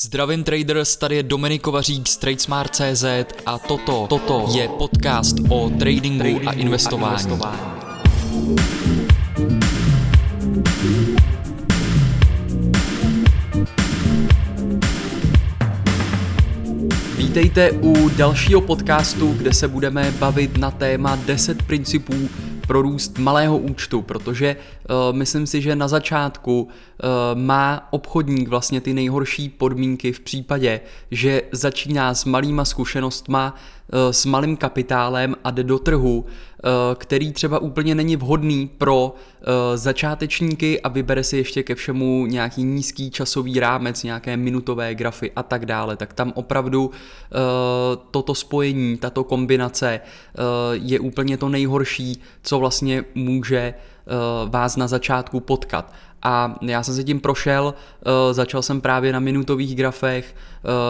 Zdravím traders, tady je Dominik Kovařík z TradeSmart.cz a toto, toto je podcast o tradingu, tradingu a investování. A investování. Vítejte u dalšího podcastu, kde se budeme bavit na téma 10 principů pro růst malého účtu, protože uh, myslím si, že na začátku uh, má obchodník vlastně ty nejhorší podmínky v případě, že začíná s malýma zkušenostma, uh, s malým kapitálem a jde do trhu, který třeba úplně není vhodný pro eh, začátečníky a vybere si ještě ke všemu nějaký nízký časový rámec, nějaké minutové grafy a tak dále, tak tam opravdu eh, toto spojení, tato kombinace je úplně to nejhorší, co vlastně může vás na začátku potkat. A já jsem se tím prošel, začal jsem právě na minutových grafech,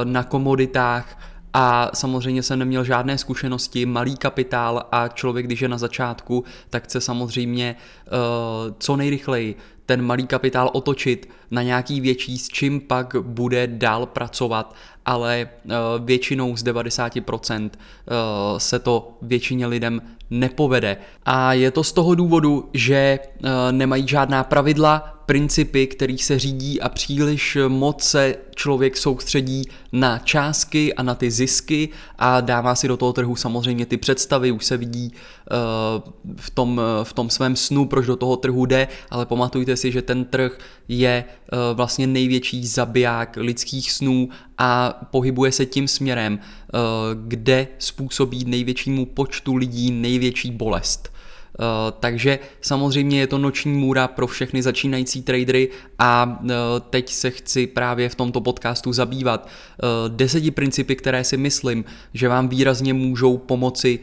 na komoditách, a samozřejmě jsem neměl žádné zkušenosti, malý kapitál a člověk, když je na začátku, tak chce samozřejmě uh, co nejrychleji ten malý kapitál otočit na nějaký větší, s čím pak bude dál pracovat, ale uh, většinou z 90% uh, se to většině lidem nepovede. A je to z toho důvodu, že nemají žádná pravidla, principy, kterých se řídí a příliš moc se člověk soustředí na částky a na ty zisky a dává si do toho trhu samozřejmě ty představy, už se vidí uh, v, tom, v tom svém snu, proč do toho trhu jde, ale pamatujte si, že ten trh je uh, vlastně největší zabiják lidských snů a pohybuje se tím směrem, kde způsobí největšímu počtu lidí největší bolest. Eh, takže samozřejmě je to noční můra pro všechny začínající tradery a eh, teď se chci právě v tomto podcastu zabývat eh, deseti principy, které si myslím, že vám výrazně můžou pomoci,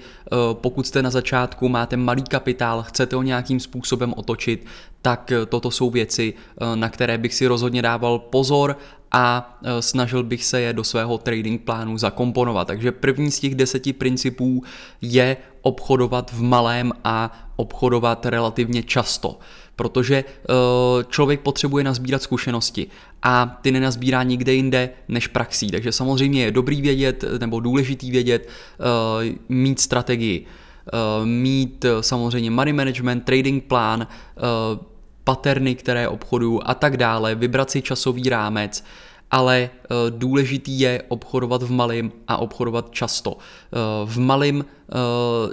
pokud jste na začátku, máte malý kapitál, chcete ho nějakým způsobem otočit, tak toto jsou věci, na které bych si rozhodně dával pozor a snažil bych se je do svého trading plánu zakomponovat. Takže první z těch deseti principů je obchodovat v malém a obchodovat relativně často, protože eh, člověk potřebuje nazbírat zkušenosti a ty nenazbírá nikde jinde než praxí. Takže samozřejmě je dobrý vědět nebo důležitý vědět, eh, mít strategii, eh, mít samozřejmě money management, trading plán, paterny, které obchoduju a tak dále, vybrat si časový rámec, ale eh, důležitý je obchodovat v malém a obchodovat často. Eh, v malém eh,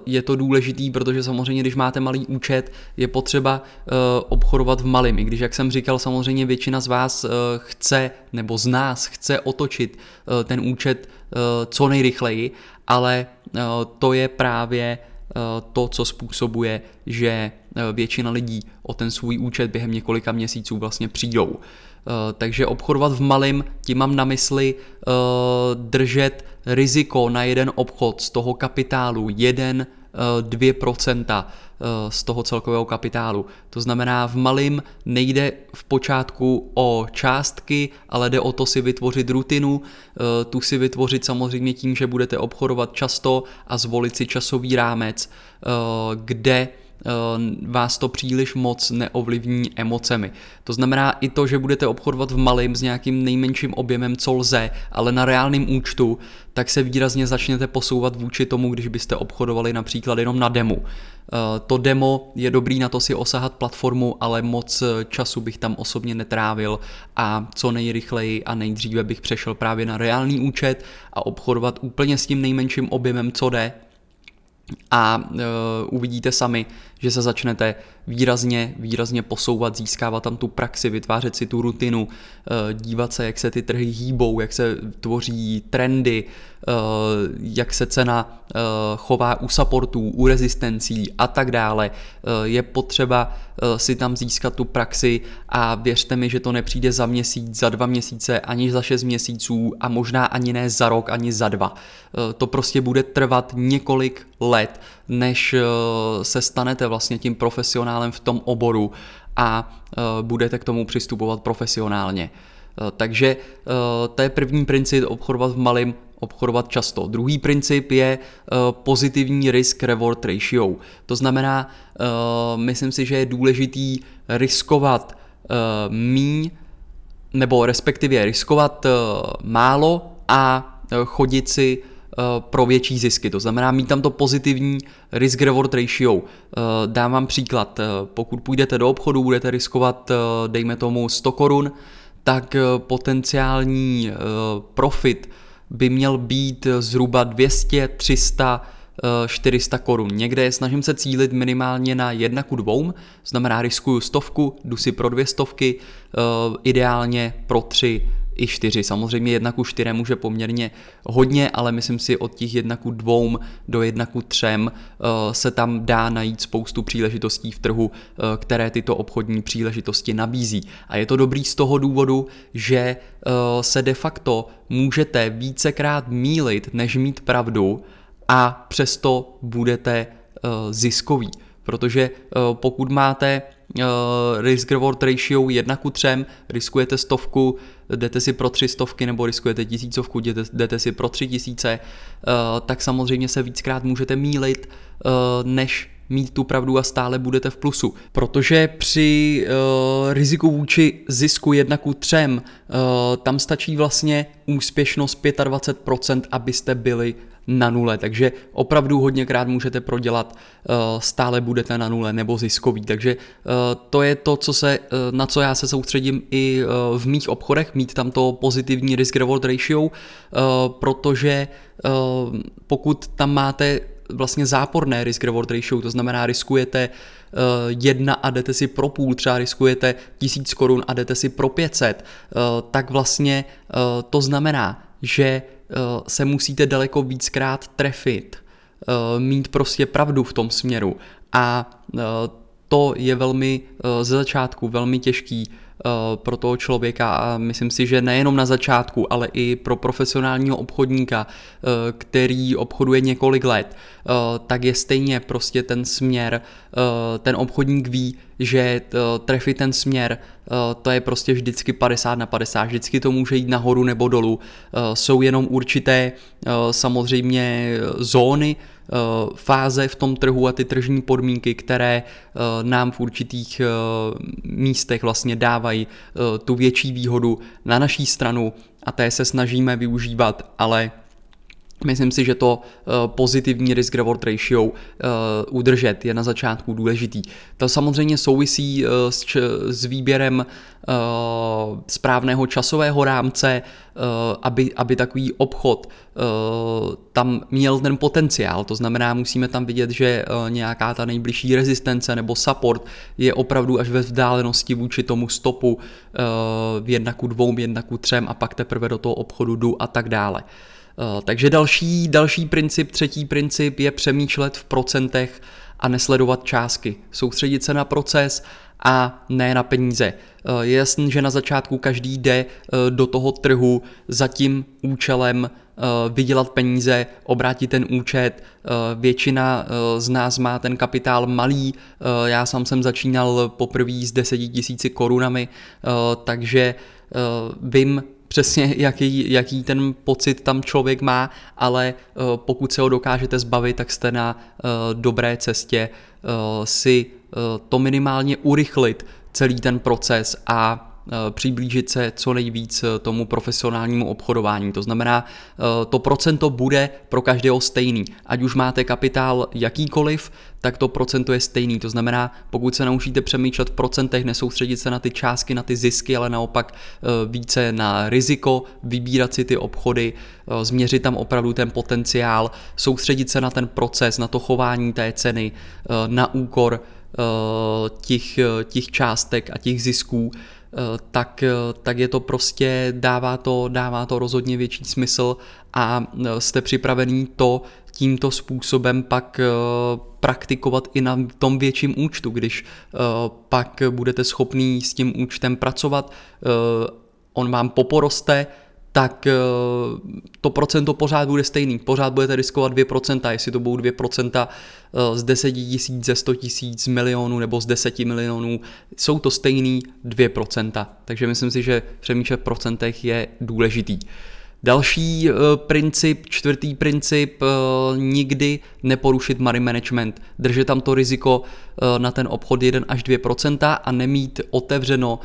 je to důležitý, protože samozřejmě, když máte malý účet, je potřeba obchodovat v malém. I když, jak jsem říkal, samozřejmě většina z vás chce, nebo z nás chce otočit ten účet co nejrychleji, ale to je právě to, co způsobuje, že většina lidí o ten svůj účet během několika měsíců vlastně přijdou. Eh, takže obchodovat v malém, tím mám na mysli eh, držet riziko na jeden obchod z toho kapitálu 1 2% eh, z toho celkového kapitálu. To znamená, v malém nejde v počátku o částky, ale jde o to si vytvořit rutinu, tu si vytvořit samozřejmě tím, že budete obchodovat často a zvolit si časový rámec, kde Eh, vás to příliš moc neovlivní emocemi. To znamená i to, že budete obchodovat v malém s nějakým nejmenším objemem, co lze, ale na reálném účtu, tak se výrazně začnete posouvat vůči tomu, když byste obchodovali například jenom na demo. Eh, to demo je dobrý na to si osahat platformu, ale moc času bych tam osobně netrávil a co nejrychleji a nejdříve bych přešel právě na reálný účet a obchodovat úplně s tím nejmenším objemem, co jde, a uh, uvidíte sami, že se začnete výrazně, výrazně posouvat, získávat tam tu praxi, vytvářet si tu rutinu, uh, dívat se, jak se ty trhy hýbou, jak se tvoří trendy, uh, jak se cena uh, chová u supportů, u rezistencí a tak dále. Je potřeba si tam získat tu praxi a věřte mi, že to nepřijde za měsíc, za dva měsíce, ani za šest měsíců a možná ani ne za rok, ani za dva. To prostě bude trvat několik let, než eh, se stanete vlastně tím profesionálem v tom oboru a eh, budete k tomu přistupovat profesionálně. Eh, takže to je první princip obchodovat v malém, obchodovat často. Druhý princip je pozitivní risk-reward ratio. To znamená, myslím si, že je důležitý riskovat míň nebo respektive riskovat málo a chodit si pro větší zisky. To znamená mít tam to pozitivní risk-reward ratio. Dám vám příklad. Pokud půjdete do obchodu, budete riskovat, dejme tomu, 100 korun, tak potenciální profit by měl být zhruba 200, 300, 400 korun. Někde snažím se cílit minimálně na jedna ku dvou, znamená riskuju stovku, jdu si pro dvě stovky, eh, ideálně pro tři i čtyři. Samozřejmě jedna ku čtyřem může poměrně hodně, ale myslím si od těch jedna ku dvou do jedna ku třem eh, se tam dá najít spoustu příležitostí v trhu, eh, které tyto obchodní příležitosti nabízí. A je to dobrý z toho důvodu, že eh, se de facto můžete vícekrát mílit, než mít pravdu a přesto budete ziskový. Protože pokud máte risk reward ratio 1 ku 3, riskujete stovku, jdete si pro tři stovky nebo riskujete tisícovku, jdete, jdete si pro tři tisíce, eh, tak samozřejmě se víckrát můžete mílit, eh, než mít tu pravdu a stále budete v plusu. Protože při uh, riziku vůči zisku 1 ku 3 uh, tam stačí vlastně úspěšnost 25%, abyste byli na nule, takže opravdu hodněkrát můžete prodělat, eh, stále budete na nule nebo ziskový, takže eh, to je to, co se, eh, na co já se soustředím i v mých obchodech, mít tam to pozitivní risk reward ratio, protože pokud tam máte vlastně záporné risk reward ratio, to znamená riskujete jedna a jdete si pro půl, třeba riskujete tisíc korun a jdete si pro 500, tak vlastně to znamená, že Eh, se musíte daleko víckrát trefit, eh, mít prostě pravdu v tom směru. A eh, to je velmi ze začátku velmi těžký pro toho člověka a myslím si, že nejenom na začátku, ale i pro profesionálního obchodníka, který obchoduje několik let, tak je stejně prostě ten směr, ten obchodník ví, že trefit ten směr, to je prostě vždycky 50 na 50, vždycky to může jít nahoru nebo dolů. Jsou jenom určité samozřejmě zóny, fáze v tom trhu a ty tržní podmínky, které nám v určitých místech vlastně dávají tu větší výhodu na naší stranu. A té se snažíme využívat, ale Myslím si, že to eh, pozitivní risk reward ratio uh, udržet je na začátku důležitý. To samozřejmě souvisí uh, s, č- s výběrem správného časového rámce, aby, aby takový obchod tam měl ten potenciál. To znamená, musíme tam vidět, že nějaká ta nejbližší rezistence nebo support je opravdu až ve vzdálenosti vůči tomu stopu v jednaku dvou, jednaku třem a pak teprve do toho obchodu jdu a tak dále. Eh, takže další, další princip, třetí princip je přemýšlet v procentech a nesledovat částky. Soustředit se na proces a ne na peníze. Eh, je jasný, že na začátku každý jde eh, do toho trhu za tím účelem vydělat peníze, obrátit ten účet. Většina z nás má ten kapitál malý, já sám jsem začínal poprvé s 10 tisíci korunami, takže vím, přesně jaký, jaký ten pocit tam člověk má, ale uh, pokud se ho dokážete zbavit, tak jste na uh, dobré cestě uh, si to minimálně urychlit celý ten proces a Eh, přiblížit se co nejvíc eh, tomu profesionálnímu obchodování. To znamená, eh, to procento bude pro každého stejný. Ať už máte kapitál jakýkoliv, tak to procento je stejný. To znamená, pokud se naučíte přemýšlet v procentech, nesoustředit se na ty částky, na ty zisky, ale naopak více na riziko, vybírat si ty obchody, změřit tam opravdu ten potenciál, soustředit se na ten proces, na to chování té ceny, na úkor těch, těch částek a těch zisků, Eh, tak, tak je to prostě, dává to, dává to rozhodně větší smysl a eh, jste připravený to tímto způsobem pak praktikovat i na tom větším účtu, když pak budete schopný s tím účtem pracovat, on vám poporoste, tak eh, to procento pořád bude stejný. Pořád budete riskovat 2%, jestli to budou 2% eh, z 10 tisíc, ze 100 tisíc, milionů nebo z 10 milionů, jsou to stejný 2%. Takže myslím si, že přemýšlet v procentech je důležitý. Další uh, princip, čtvrtý princip, nikdy neporušit money management, držet tam to riziko na ten obchod 1 až 2% a nemít otevřeno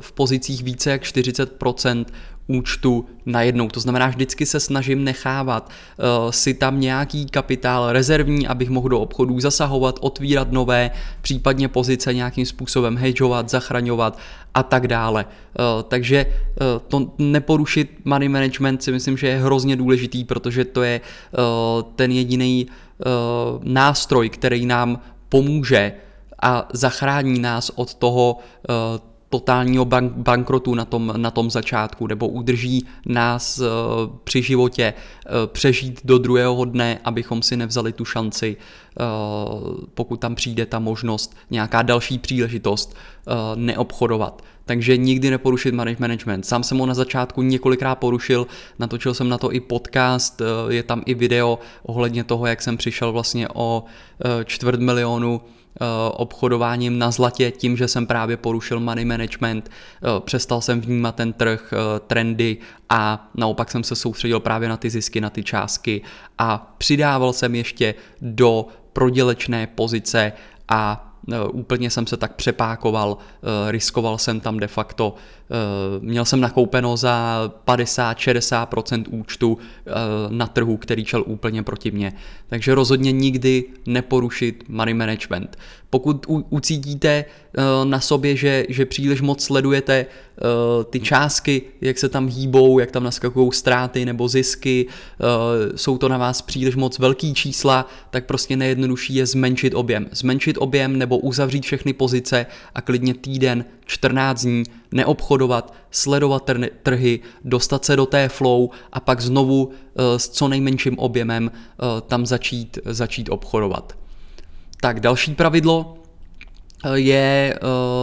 v pozicích více jak 40% účtu najednou. To znamená, vždycky se snažím nechávat uh, si tam nějaký kapitál rezervní, abych mohl do obchodů zasahovat, otvírat nové, případně pozice nějakým způsobem hedžovat, zachraňovat a tak dále. Uh, takže uh, to neporušit money management si myslím, že je hrozně důležitý, protože to je ten jediný nástroj, který nám pomůže a zachrání nás od toho totálního bank, bankrotu na tom, na tom začátku, nebo udrží nás uh, při životě uh, přežít do druhého dne, abychom si nevzali tu šanci, uh, pokud tam přijde ta možnost, nějaká další příležitost uh, neobchodovat. Takže nikdy neporušit management. Sám jsem ho na začátku několikrát porušil, natočil jsem na to i podcast, je tam i video ohledně toho, jak jsem přišel vlastně o čtvrt milionu obchodováním na zlatě, tím, že jsem právě porušil money management, eh, přestal jsem vnímat ten trh, eh, trendy a naopak jsem se soustředil právě na ty zisky, na ty částky a přidával jsem ještě do prodělečné pozice a úplně jsem se tak přepákoval, riskoval jsem tam de facto Eh, měl jsem nakoupeno za 50-60% účtu eh, na trhu, který čel úplně proti mně. Takže rozhodně nikdy neporušit money management. Pokud ucítíte eh, na sobě, že, že příliš moc sledujete ty částky, jak se tam hýbou, jak tam naskakují ztráty nebo zisky, jsou to na vás příliš moc velký čísla, tak prostě nejjednodušší je zmenšit objem. Zmenšit objem nebo uzavřít všechny pozice a klidně týden, 14 dní neobchodovat, sledovat trhy, dostat se do té flow a pak znovu eh, s co nejmenším objemem eh, tam začít, začít obchodovat. Tak další pravidlo je,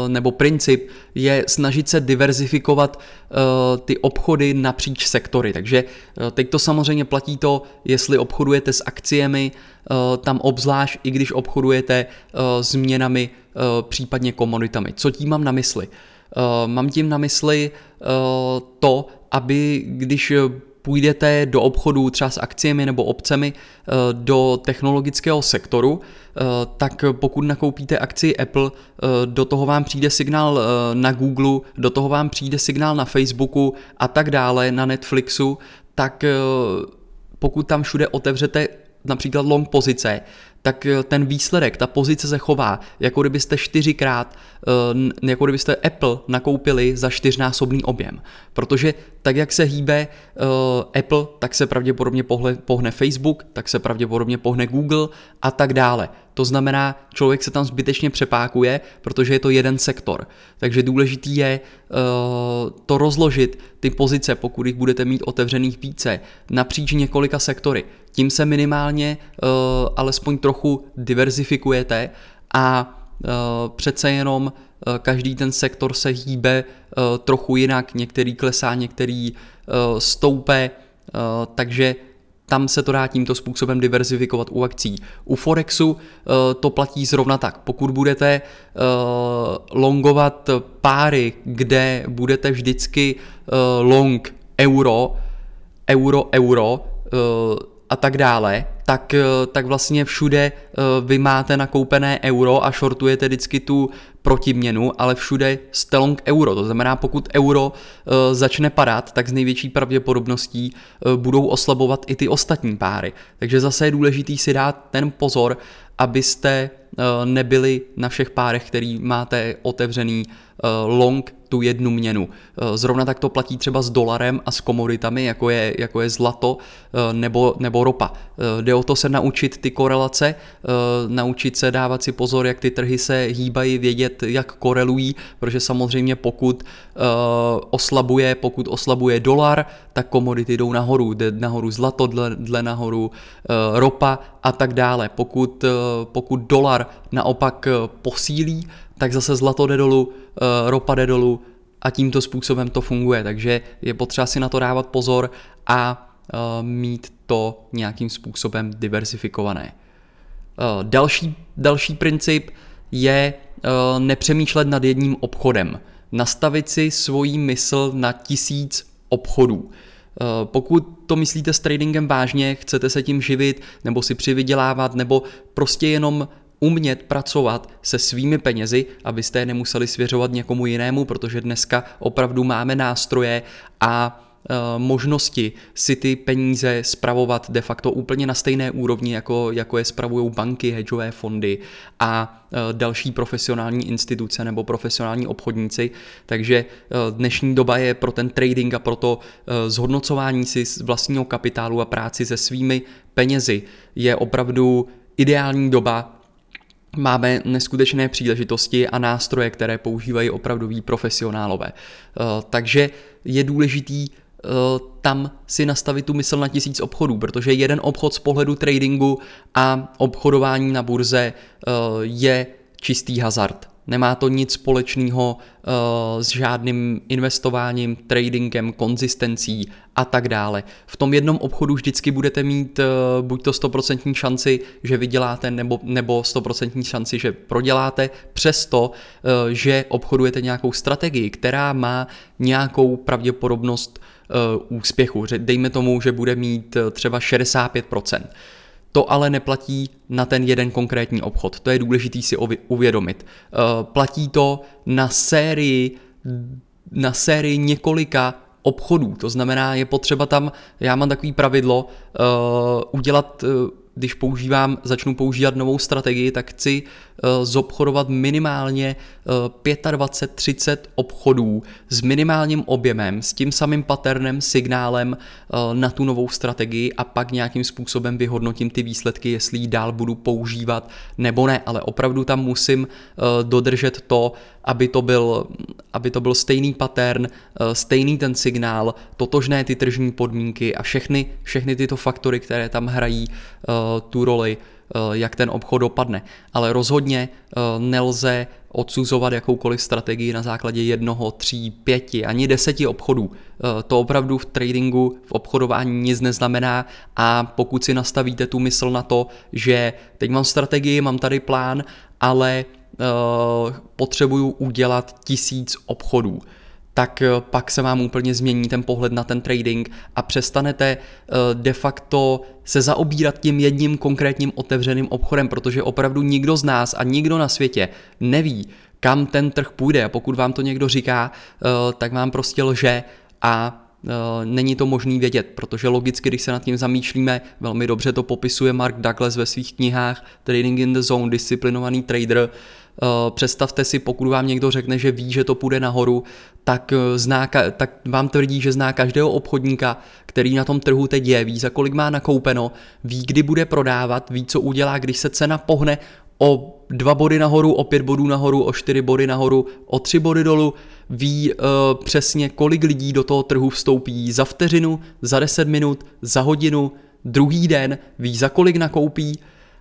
nebo princip, je snažit se diverzifikovat ty obchody napříč sektory. Takže teď to samozřejmě platí to, jestli obchodujete s akciemi, tam obzvlášť, i když obchodujete s měnami, případně komoditami. Co tím mám na mysli? Mám tím na mysli to, aby když půjdete do obchodu třeba s akciemi nebo obcemi uh, do technologického sektoru, tak pokud nakoupíte akci Apple, do toho vám přijde signál na Google, do toho vám přijde signál na Facebooku a tak dále, na Netflixu, tak pokud tam všude otevřete například long pozice, tak eh, ten výsledek, ta pozice se chová, jako kdybyste čtyřikrát, eh, jako kdybyste Apple nakoupili za čtyřnásobný objem. Protože tak, jak se hýbe eh, Apple, tak se pravděpodobně pohle, pohne Facebook, tak se pravděpodobně pohne Google a tak dále. To znamená, člověk se tam zbytečně přepákuje, protože je to jeden sektor. Takže důležitý je uh, to rozložit, ty pozice, pokud jich budete mít otevřených více, napříč několika sektory. Tím se minimálně uh, alespoň trochu diverzifikujete a uh, přece jenom uh, každý ten sektor se hýbe uh, trochu jinak, některý klesá, některý uh, stoupe, takže tam se to dá tímto způsobem diverzifikovat u akcí. U Forexu to platí zrovna tak. Pokud budete longovat páry, kde budete vždycky long euro, euro, euro a tak dále, tak, tak vlastně všude vy máte nakoupené euro a shortujete vždycky tu protiměnu, ale všude jste long euro. To znamená, pokud euro uh, začne padat, tak z největší pravděpodobností budou oslabovat i ty ostatní páry. Takže zase je důležitý si dát ten pozor, abyste uh, nebyli na všech párech, který máte otevřený uh, long tu jednu měnu. Eh, zrovna tak to platí třeba s dolarem a s komoditami, jako je, jako je zlato eh, nebo, nebo ropa. Eh, jde o to se naučit ty korelace, naučit se dávat si pozor, jak ty trhy se hýbají, vědět, jak korelují, protože samozřejmě pokud oslabuje, pokud oslabuje dolar, tak komodity jdou nahoru, jde nahoru zlato, dle, dle nahoru ropa a tak dále. Pokud, pokud dolar naopak posílí, tak zase zlato jde dolů, eh, ropa jde dolů a tímto způsobem to funguje. Takže je potřeba si na to dávat pozor a eh, mít to nějakým způsobem diversifikované. Eh, další, další princip je nepřemýšlet nad jedním obchodem. Nastavit si svoji mysl na tisíc obchodů. Pokud to myslíte s tradingem vážně, chcete se tím živit, nebo si přivydělávat, nebo prostě jenom umět pracovat se svými penězi, abyste je nemuseli svěřovat někomu jinému, protože dneska opravdu máme nástroje a Eh, možnosti si ty peníze spravovat de facto úplně na stejné úrovni, jako, jako je spravují banky, hedžové fondy a eh, další profesionální instituce nebo profesionální obchodníci. Takže eh, dnešní doba je pro ten trading a pro to zhodnocování si vlastního kapitálu a práci se svými penězi je opravdu ideální doba, máme neskutečné příležitosti a nástroje, které používají opravdoví profesionálové. Takže je důležitý Eh, tam si nastavit tu mysl na tisíc obchodů, protože jeden obchod z pohledu tradingu a obchodování na burze eh, je čistý hazard. Nemá to nic společného uh, s žádným investováním, tradingem, konzistencí a tak dále. V tom jednom obchodu vždycky budete mít uh, buď to 100% šanci, že vyděláte, nebo, nebo 100% šanci, že proděláte, přesto, uh, že obchodujete nějakou strategii, která má nějakou pravděpodobnost úspěchu. Dejme tomu, že bude mít třeba 65%. To ale neplatí na ten jeden konkrétní obchod. To je důležité si uvědomit. Eh, platí to na sérii, na sérii několika obchodů. To znamená, je potřeba tam, já mám takový pravidlo, uh, udělat uh, když používám, začnu používat novou strategii, tak chci uh, zobchodovat minimálně uh, 25-30 obchodů s minimálním objemem, s tím samým patternem, signálem uh, na tu novou strategii a pak nějakým způsobem vyhodnotím ty výsledky, jestli ji dál budu používat nebo ne, ale opravdu tam musím dodržet to, aby to byl, aby to byl stejný pattern, eh, stejný ten signál, totožné ty tržní podmínky a všechny, všechny tyto faktory, které tam hrají eh, tu roli, eh, jak ten obchod dopadne. Ale rozhodně nelze odsuzovat jakoukoliv strategii na základě jednoho, tří, pěti, ani deseti obchodů. To opravdu v tradingu, v obchodování nic neznamená a pokud si nastavíte tu mysl na to, že teď mám strategii, mám tady plán, ale potřebuju udělat tisíc obchodů, tak uh, pak se vám úplně změní ten pohled na ten trading a přestanete uh, de facto se zaobírat tím jedním konkrétním otevřeným obchodem, protože opravdu nikdo z nás a nikdo na světě neví, kam ten trh půjde. A pokud vám to někdo říká, tak vám prostě lže a není to možný vědět, protože logicky, když se nad tím zamýšlíme, velmi dobře to popisuje Mark Douglas ve svých knihách Trading in the Zone, disciplinovaný trader, Eh, představte si, pokud vám někdo řekne, že ví, že to půjde nahoru, tak, eh, zná, tak vám tvrdí, že zná každého obchodníka, který na tom trhu teď je, ví, za kolik má nakoupeno, ví, kdy bude prodávat, ví, co udělá, když se cena pohne o dva body nahoru, o pět bodů nahoru, o čtyři body nahoru, o tři body dolů, ví uh, přesně, kolik lidí do toho trhu vstoupí za vteřinu, za deset minut, za hodinu, druhý den, ví, za kolik nakoupí,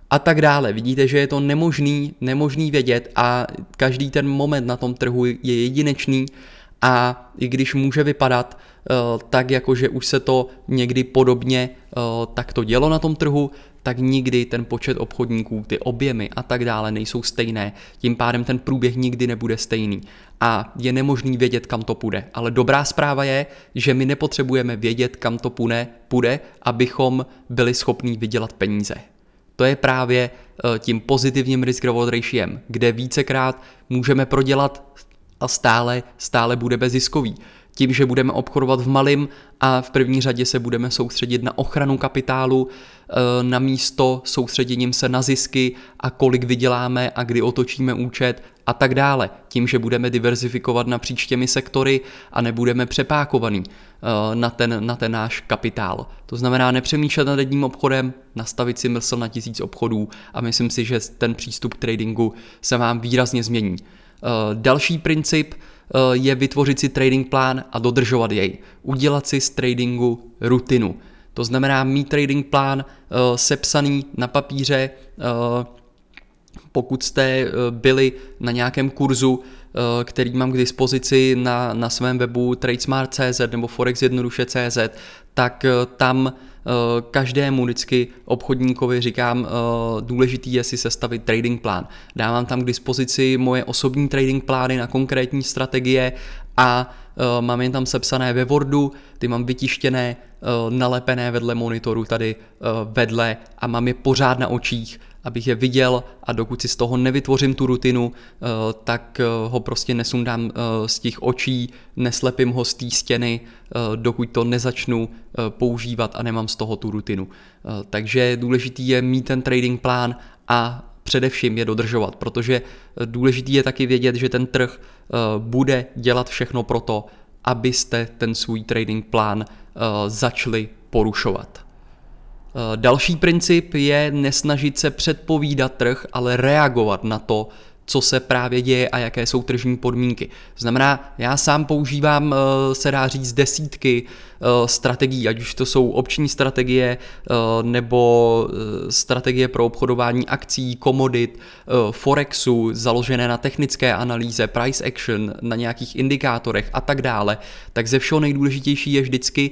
a tak dále. Vidíte, že je to nemožný, nemožný vědět a každý ten moment na tom trhu je jedinečný a i když může vypadat uh, tak, jako že už se to někdy podobně uh, tak to dělo na tom trhu, tak nikdy ten počet obchodníků, ty objemy a tak dále nejsou stejné. Tím pádem ten průběh nikdy nebude stejný a je nemožný vědět, kam to půjde. Ale dobrá zpráva je, že my nepotřebujeme vědět, kam to půjde, půjde abychom byli schopní vydělat peníze. To je právě eh, tím pozitivním risk reward ratiem, kde vícekrát můžeme prodělat a stále, stále bude beziskový. Tím, že budeme obchodovat v malém a v první řadě se budeme soustředit na ochranu kapitálu, eh, na místo soustředěním se na zisky a kolik vyděláme a kdy otočíme účet a tak dále. Tím, že budeme diverzifikovat napříč těmi sektory a nebudeme přepákovaný eh, na ten, na ten náš kapitál. To znamená nepřemýšlet nad jedním obchodem, nastavit si mysl na tisíc obchodů a myslím si, že ten přístup k tradingu se vám výrazně změní. Eh, další princip eh, je vytvořit si trading plán a dodržovat jej. Udělat si z tradingu rutinu. To znamená mít trading plán sepsaný na papíře, pokud jste eh, byli na nějakém kurzu, eh, který mám k dispozici na, na svém webu tradesmart.cz nebo forexjednoduše.cz, tak eh, tam každému vždycky obchodníkovi říkám, důležitý je si sestavit trading plán. Dávám tam k dispozici moje osobní trading plány na konkrétní strategie a mám jen tam sepsané ve Wordu, ty mám vytištěné, nalepené vedle monitoru tady vedle a mám je pořád na očích abych je viděl a dokud si z toho nevytvořím tu rutinu, eh, tak eh, ho prostě nesundám eh, z těch očí, neslepím ho z té stěny, dokud to nezačnu používat a nemám z toho tu rutinu. Takže důležitý je mít ten trading plán a především je dodržovat, protože důležitý je taky vědět, že ten trh bude dělat všechno pro to, abyste ten svůj trading plán začali porušovat. Eh, další princip je nesnažit se předpovídat trh, ale reagovat na to, co se právě děje a jaké jsou tržní podmínky. Znamená, já sám používám, eh, se dá říct, desítky eh, strategií, ať už to jsou obční strategie nebo strategie pro obchodování akcí, komodit, forexu, založené na technické analýze, price action, na nějakých indikátorech a tak dále. Tak ze všeho nejdůležitější je vždycky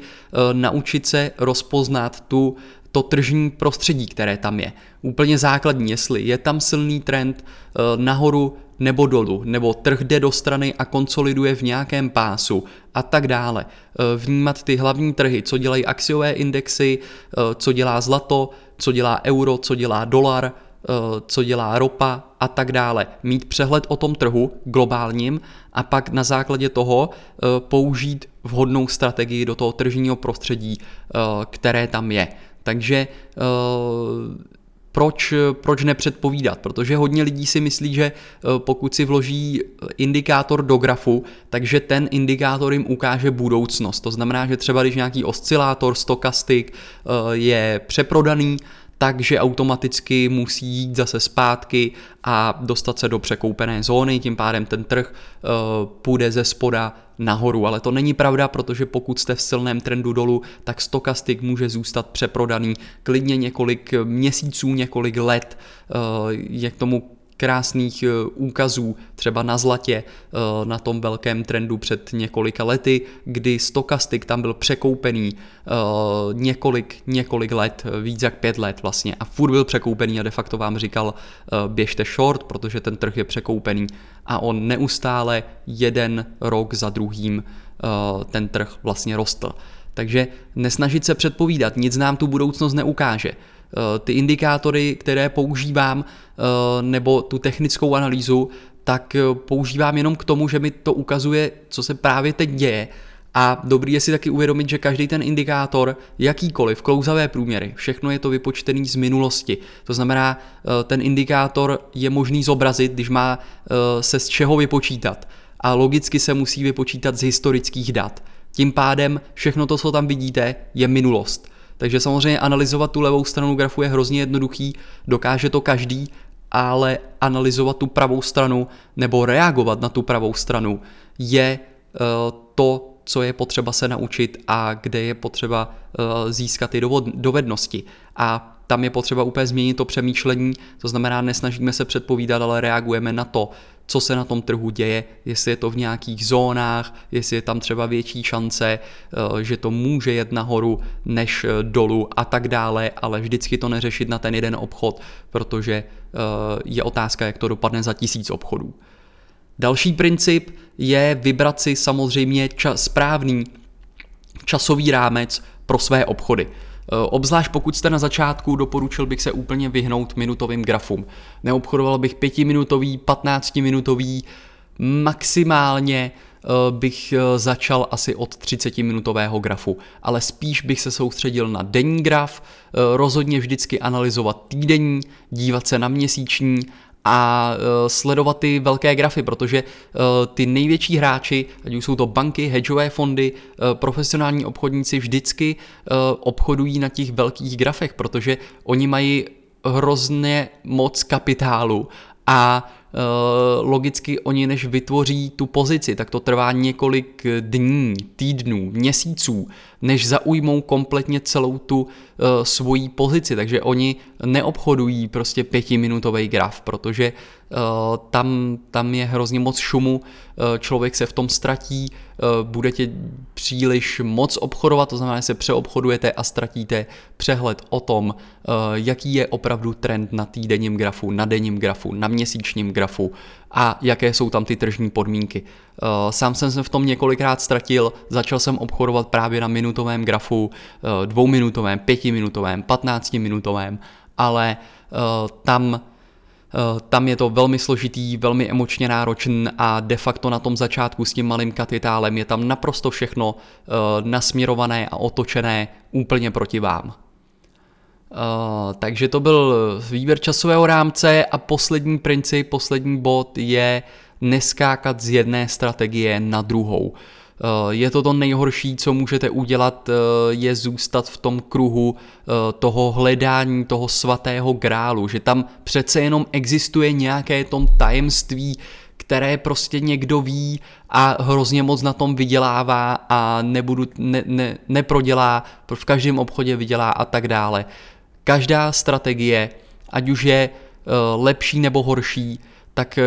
naučit se rozpoznat tu to tržní prostředí, které tam je. Úplně základní, jestli je tam silný trend eh, nahoru nebo dolů, nebo trh jde do strany a konsoliduje v nějakém pásu a tak dále. Eh, vnímat ty hlavní trhy, co dělají akciové indexy, eh, co dělá zlato, co dělá euro, co dělá dolar, co dělá ropa a tak dále. Mít přehled o tom trhu globálním a pak na základě toho použít vhodnou strategii do toho tržního prostředí, které tam je. Takže uh, proč, proč nepředpovídat? Protože hodně lidí si myslí, že eh, pokud si vloží indikátor do grafu, takže ten indikátor jim ukáže budoucnost. To znamená, že třeba když nějaký oscilátor, stokastik eh, je přeprodaný, takže automaticky musí jít zase zpátky a dostat se do překoupené zóny, tím pádem ten trh půjde ze spoda nahoru, ale to není pravda, protože pokud jste v silném trendu dolů, tak stokastik může zůstat přeprodaný klidně několik měsíců, několik let, uh, je k tomu krásných eh, úkazů, třeba na zlatě, eh, na tom velkém trendu před několika lety, kdy stokastik tam byl překoupený eh, několik, několik let, víc jak pět let vlastně a furt byl překoupený a de facto vám říkal běžte short, protože ten trh je překoupený a on neustále jeden rok za druhým ten trh vlastně rostl. Takže nesnažit se předpovídat, nic nám tu budoucnost neukáže. Eh, ty indikátory, které používám, eh, nebo tu technickou analýzu, tak eh, používám jenom k tomu, že mi to ukazuje, co se právě teď děje. A dobrý je si taky uvědomit, že každý ten indikátor, jakýkoliv, klouzavé průměry, všechno je to vypočtený z minulosti. To znamená, ten indikátor je možný zobrazit, když má se z čeho vypočítat. A logicky se musí vypočítat z historických dat. Tím pádem všechno to, co tam vidíte, je minulost. Takže samozřejmě analyzovat tu levou stranu grafu je hrozně jednoduchý, dokáže to každý, ale analyzovat tu pravou stranu nebo reagovat na tu pravou stranu je uh, to, co je potřeba se naučit a kde je potřeba uh, získat ty dovednosti. A tam je potřeba úplně změnit to přemýšlení, to znamená, nesnažíme se předpovídat, ale reagujeme na to, co se na tom trhu děje, jestli je to v nějakých zónách, jestli je tam třeba větší šance, eh, že to může jet nahoru než eh, dolů a tak dále, ale vždycky to neřešit na ten jeden obchod, protože eh, je otázka, jak to dopadne za tisíc obchodů. Další princip je vybrat si samozřejmě čas, správný časový rámec pro své obchody. Eh, obzvlášť pokud jste na začátku, doporučil bych se úplně vyhnout minutovým grafům. Neobchodoval bych pětiminutový, patnáctiminutový, maximálně eh, bych eh, začal asi od 30 minutového grafu, ale spíš bych se soustředil na denní graf, rozhodně vždycky analyzovat týdenní, dívat se na měsíční a uh, sledovat ty velké grafy, protože uh, ty největší hráči, ať už jsou to banky, hedžové fondy, uh, profesionální obchodníci, vždycky obchodují na těch velkých grafech, protože oni mají hrozně moc kapitálu a logicky oni než vytvoří tu pozici, tak to trvá několik dní, týdnů, měsíců, než zaujmou kompletně celou tu uh, svoji pozici, takže oni neobchodují prostě pětiminutový graf, protože uh, tam, tam je hrozně moc šumu, člověk se v tom ztratí, uh, budete příliš moc obchodovat, to znamená, že se přeobchodujete a ztratíte přehled o tom, jaký je opravdu trend na týdenním grafu, na denním grafu, na měsíčním grafu, grafu a jaké jsou tam ty tržní podmínky. Sám jsem se v tom několikrát ztratil, začal jsem obchodovat právě na minutovém grafu, dvouminutovém, pětiminutovém, patnáctiminutovém, ale tam Eh, tam je to velmi složitý, velmi emočně náročný a de facto na tom začátku s tím malým kapitálem je tam naprosto všechno eh, nasměrované a otočené úplně proti vám. Uh, takže to byl výběr časového rámce a poslední princip, poslední bod je neskákat z jedné strategie na druhou. Eh, je to to nejhorší, co můžete udělat, eh, je zůstat v tom kruhu eh, toho hledání toho svatého grálu, že tam přece jenom existuje nějaké tom tajemství, které prostě někdo ví a hrozně moc na tom vydělává a nebudu, ne, ne, neprodělá, v každém obchodě vydělá a tak dále. Každá strategie, ať už je lepší nebo horší, tak eh,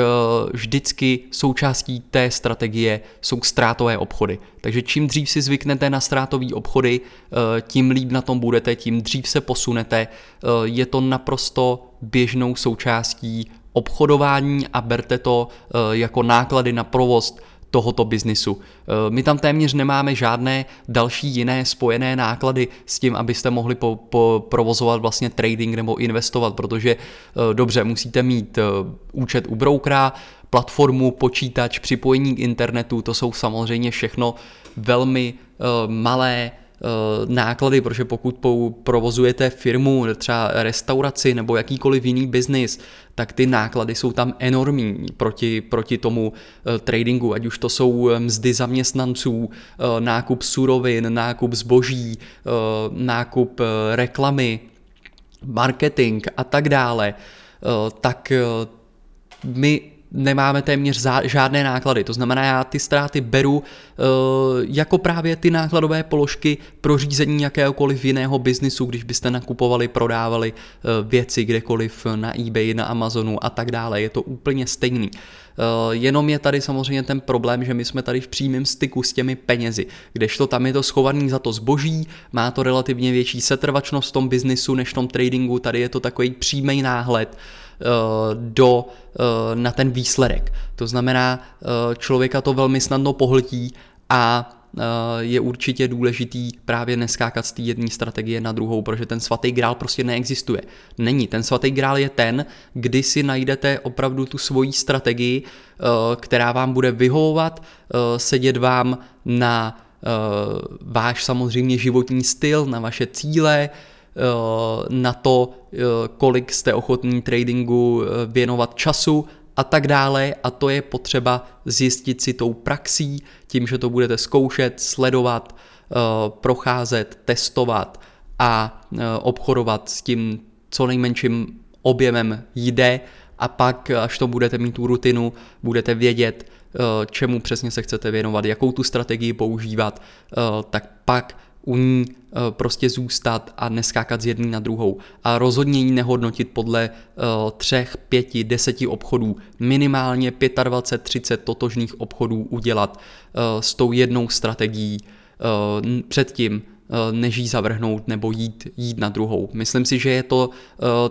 vždycky součástí té strategie jsou ztrátové obchody. Takže čím dřív si zvyknete na ztrátové obchody, eh, tím líp na tom budete, tím dřív se posunete. Eh, je to naprosto běžnou součástí obchodování a berte to jako náklady na provoz tohoto biznisu. Eh, my tam téměř nemáme žádné další jiné spojené náklady s tím, abyste mohli po, po provozovat vlastně trading nebo investovat, protože eh, dobře, musíte mít eh, účet u broukera, platformu, počítač, připojení k internetu, to jsou samozřejmě všechno velmi malé náklady, protože pokud provozujete firmu, třeba restauraci nebo jakýkoliv jiný biznis, tak ty náklady jsou tam enormní proti, proti tomu eh, tradingu, ať už to jsou eh, mzdy zaměstnanců, nákup surovin, nákup zboží, nákup reklamy, marketing a tak dále, tak my nemáme téměř žádné náklady. To znamená, já ty ztráty beru uh, jako právě ty nákladové položky pro řízení jakéhokoliv jiného biznisu, když byste nakupovali, prodávali uh, věci kdekoliv na eBay, na Amazonu a tak dále. Je to úplně stejný. Uh, jenom je tady samozřejmě ten problém, že my jsme tady v přímém styku s těmi penězi, kdežto tam je to schovaný za to zboží, má to relativně větší setrvačnost v tom biznisu než v tom tradingu, tady je to takový přímý náhled, Eh, do, eh, na ten výsledek. To znamená, eh, člověka to velmi snadno pohltí a je určitě důležitý právě neskákat z té jedné strategie na druhou, protože ten svatý grál prostě neexistuje. Není. Ten svatý grál je ten, kdy si najdete opravdu tu svoji strategii, která vám bude vyhovovat, sedět vám na váš samozřejmě životní styl, na vaše cíle, Eh, na to, eh, kolik jste ochotní tradingu eh, věnovat času a tak dále. A to je potřeba zjistit si tou praxí, tím, že to budete zkoušet, sledovat, procházet, testovat a obchodovat s tím co nejmenším objemem jde. A pak, až to budete mít tu rutinu, budete vědět, čemu přesně se chcete věnovat, jakou tu strategii používat, tak pak u ní eh, prostě zůstat a neskákat z jedné na druhou. A rozhodně ji nehodnotit podle uh, třech, pěti, deseti obchodů. Minimálně 25, 30 totožných obchodů udělat uh, s tou jednou strategií předtím, než jí zavrhnout nebo jít, jít na druhou. Myslím si, že je to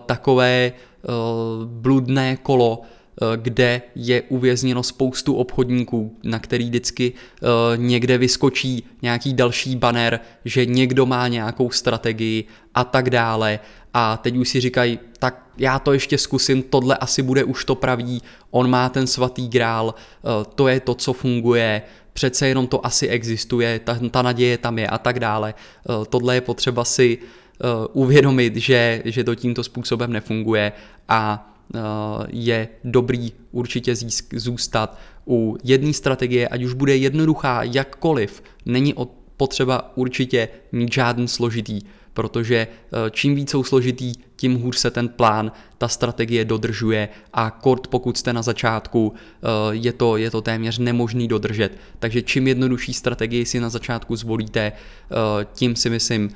takové bludné kolo, Eh, kde je uvězněno spoustu obchodníků, na který vždycky uh, někde vyskočí nějaký další banner, že někdo má nějakou strategii a tak dále. A teď už si říkají, tak já to ještě zkusím, tohle asi bude už to pravý, on má ten svatý grál, uh, to je to, co funguje, přece jenom to asi existuje, ta, ta naděje tam je a tak dále. Tohle je potřeba si uvědomit, že, že to tímto způsobem nefunguje a Eh, je dobrý určitě zůstat u jedné strategie, ať už bude jednoduchá jakkoliv, není potřeba určitě mít žádný složitý, protože eh, čím víc jsou složitý, tím hůř se ten plán, ta strategie dodržuje a kort pokud jste na začátku, eh, je to, je to téměř nemožný dodržet. Takže čím jednodušší strategii si na začátku zvolíte, tím si myslím,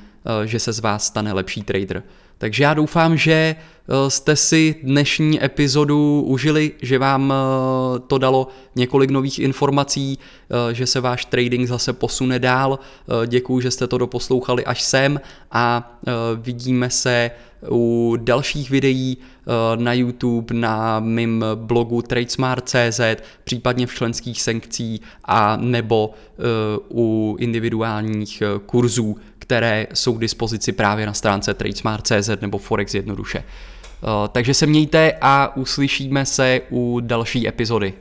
že se z vás stane lepší trader. Takže já doufám, že eh, jste si dnešní epizodu užili, že vám eh, to dalo několik nových informací, eh, že se váš trading zase posune dál. Děkuji, že jste to doposlouchali až sem a vidíme se u dalších videí na YouTube, na mým blogu tradesmart.cz, případně v členských sankcí a nebo u individuálních kurzů, které jsou k dispozici právě na stránce tradesmart.cz nebo Forex jednoduše. Eh, takže se mějte a uslyšíme se u další epizody.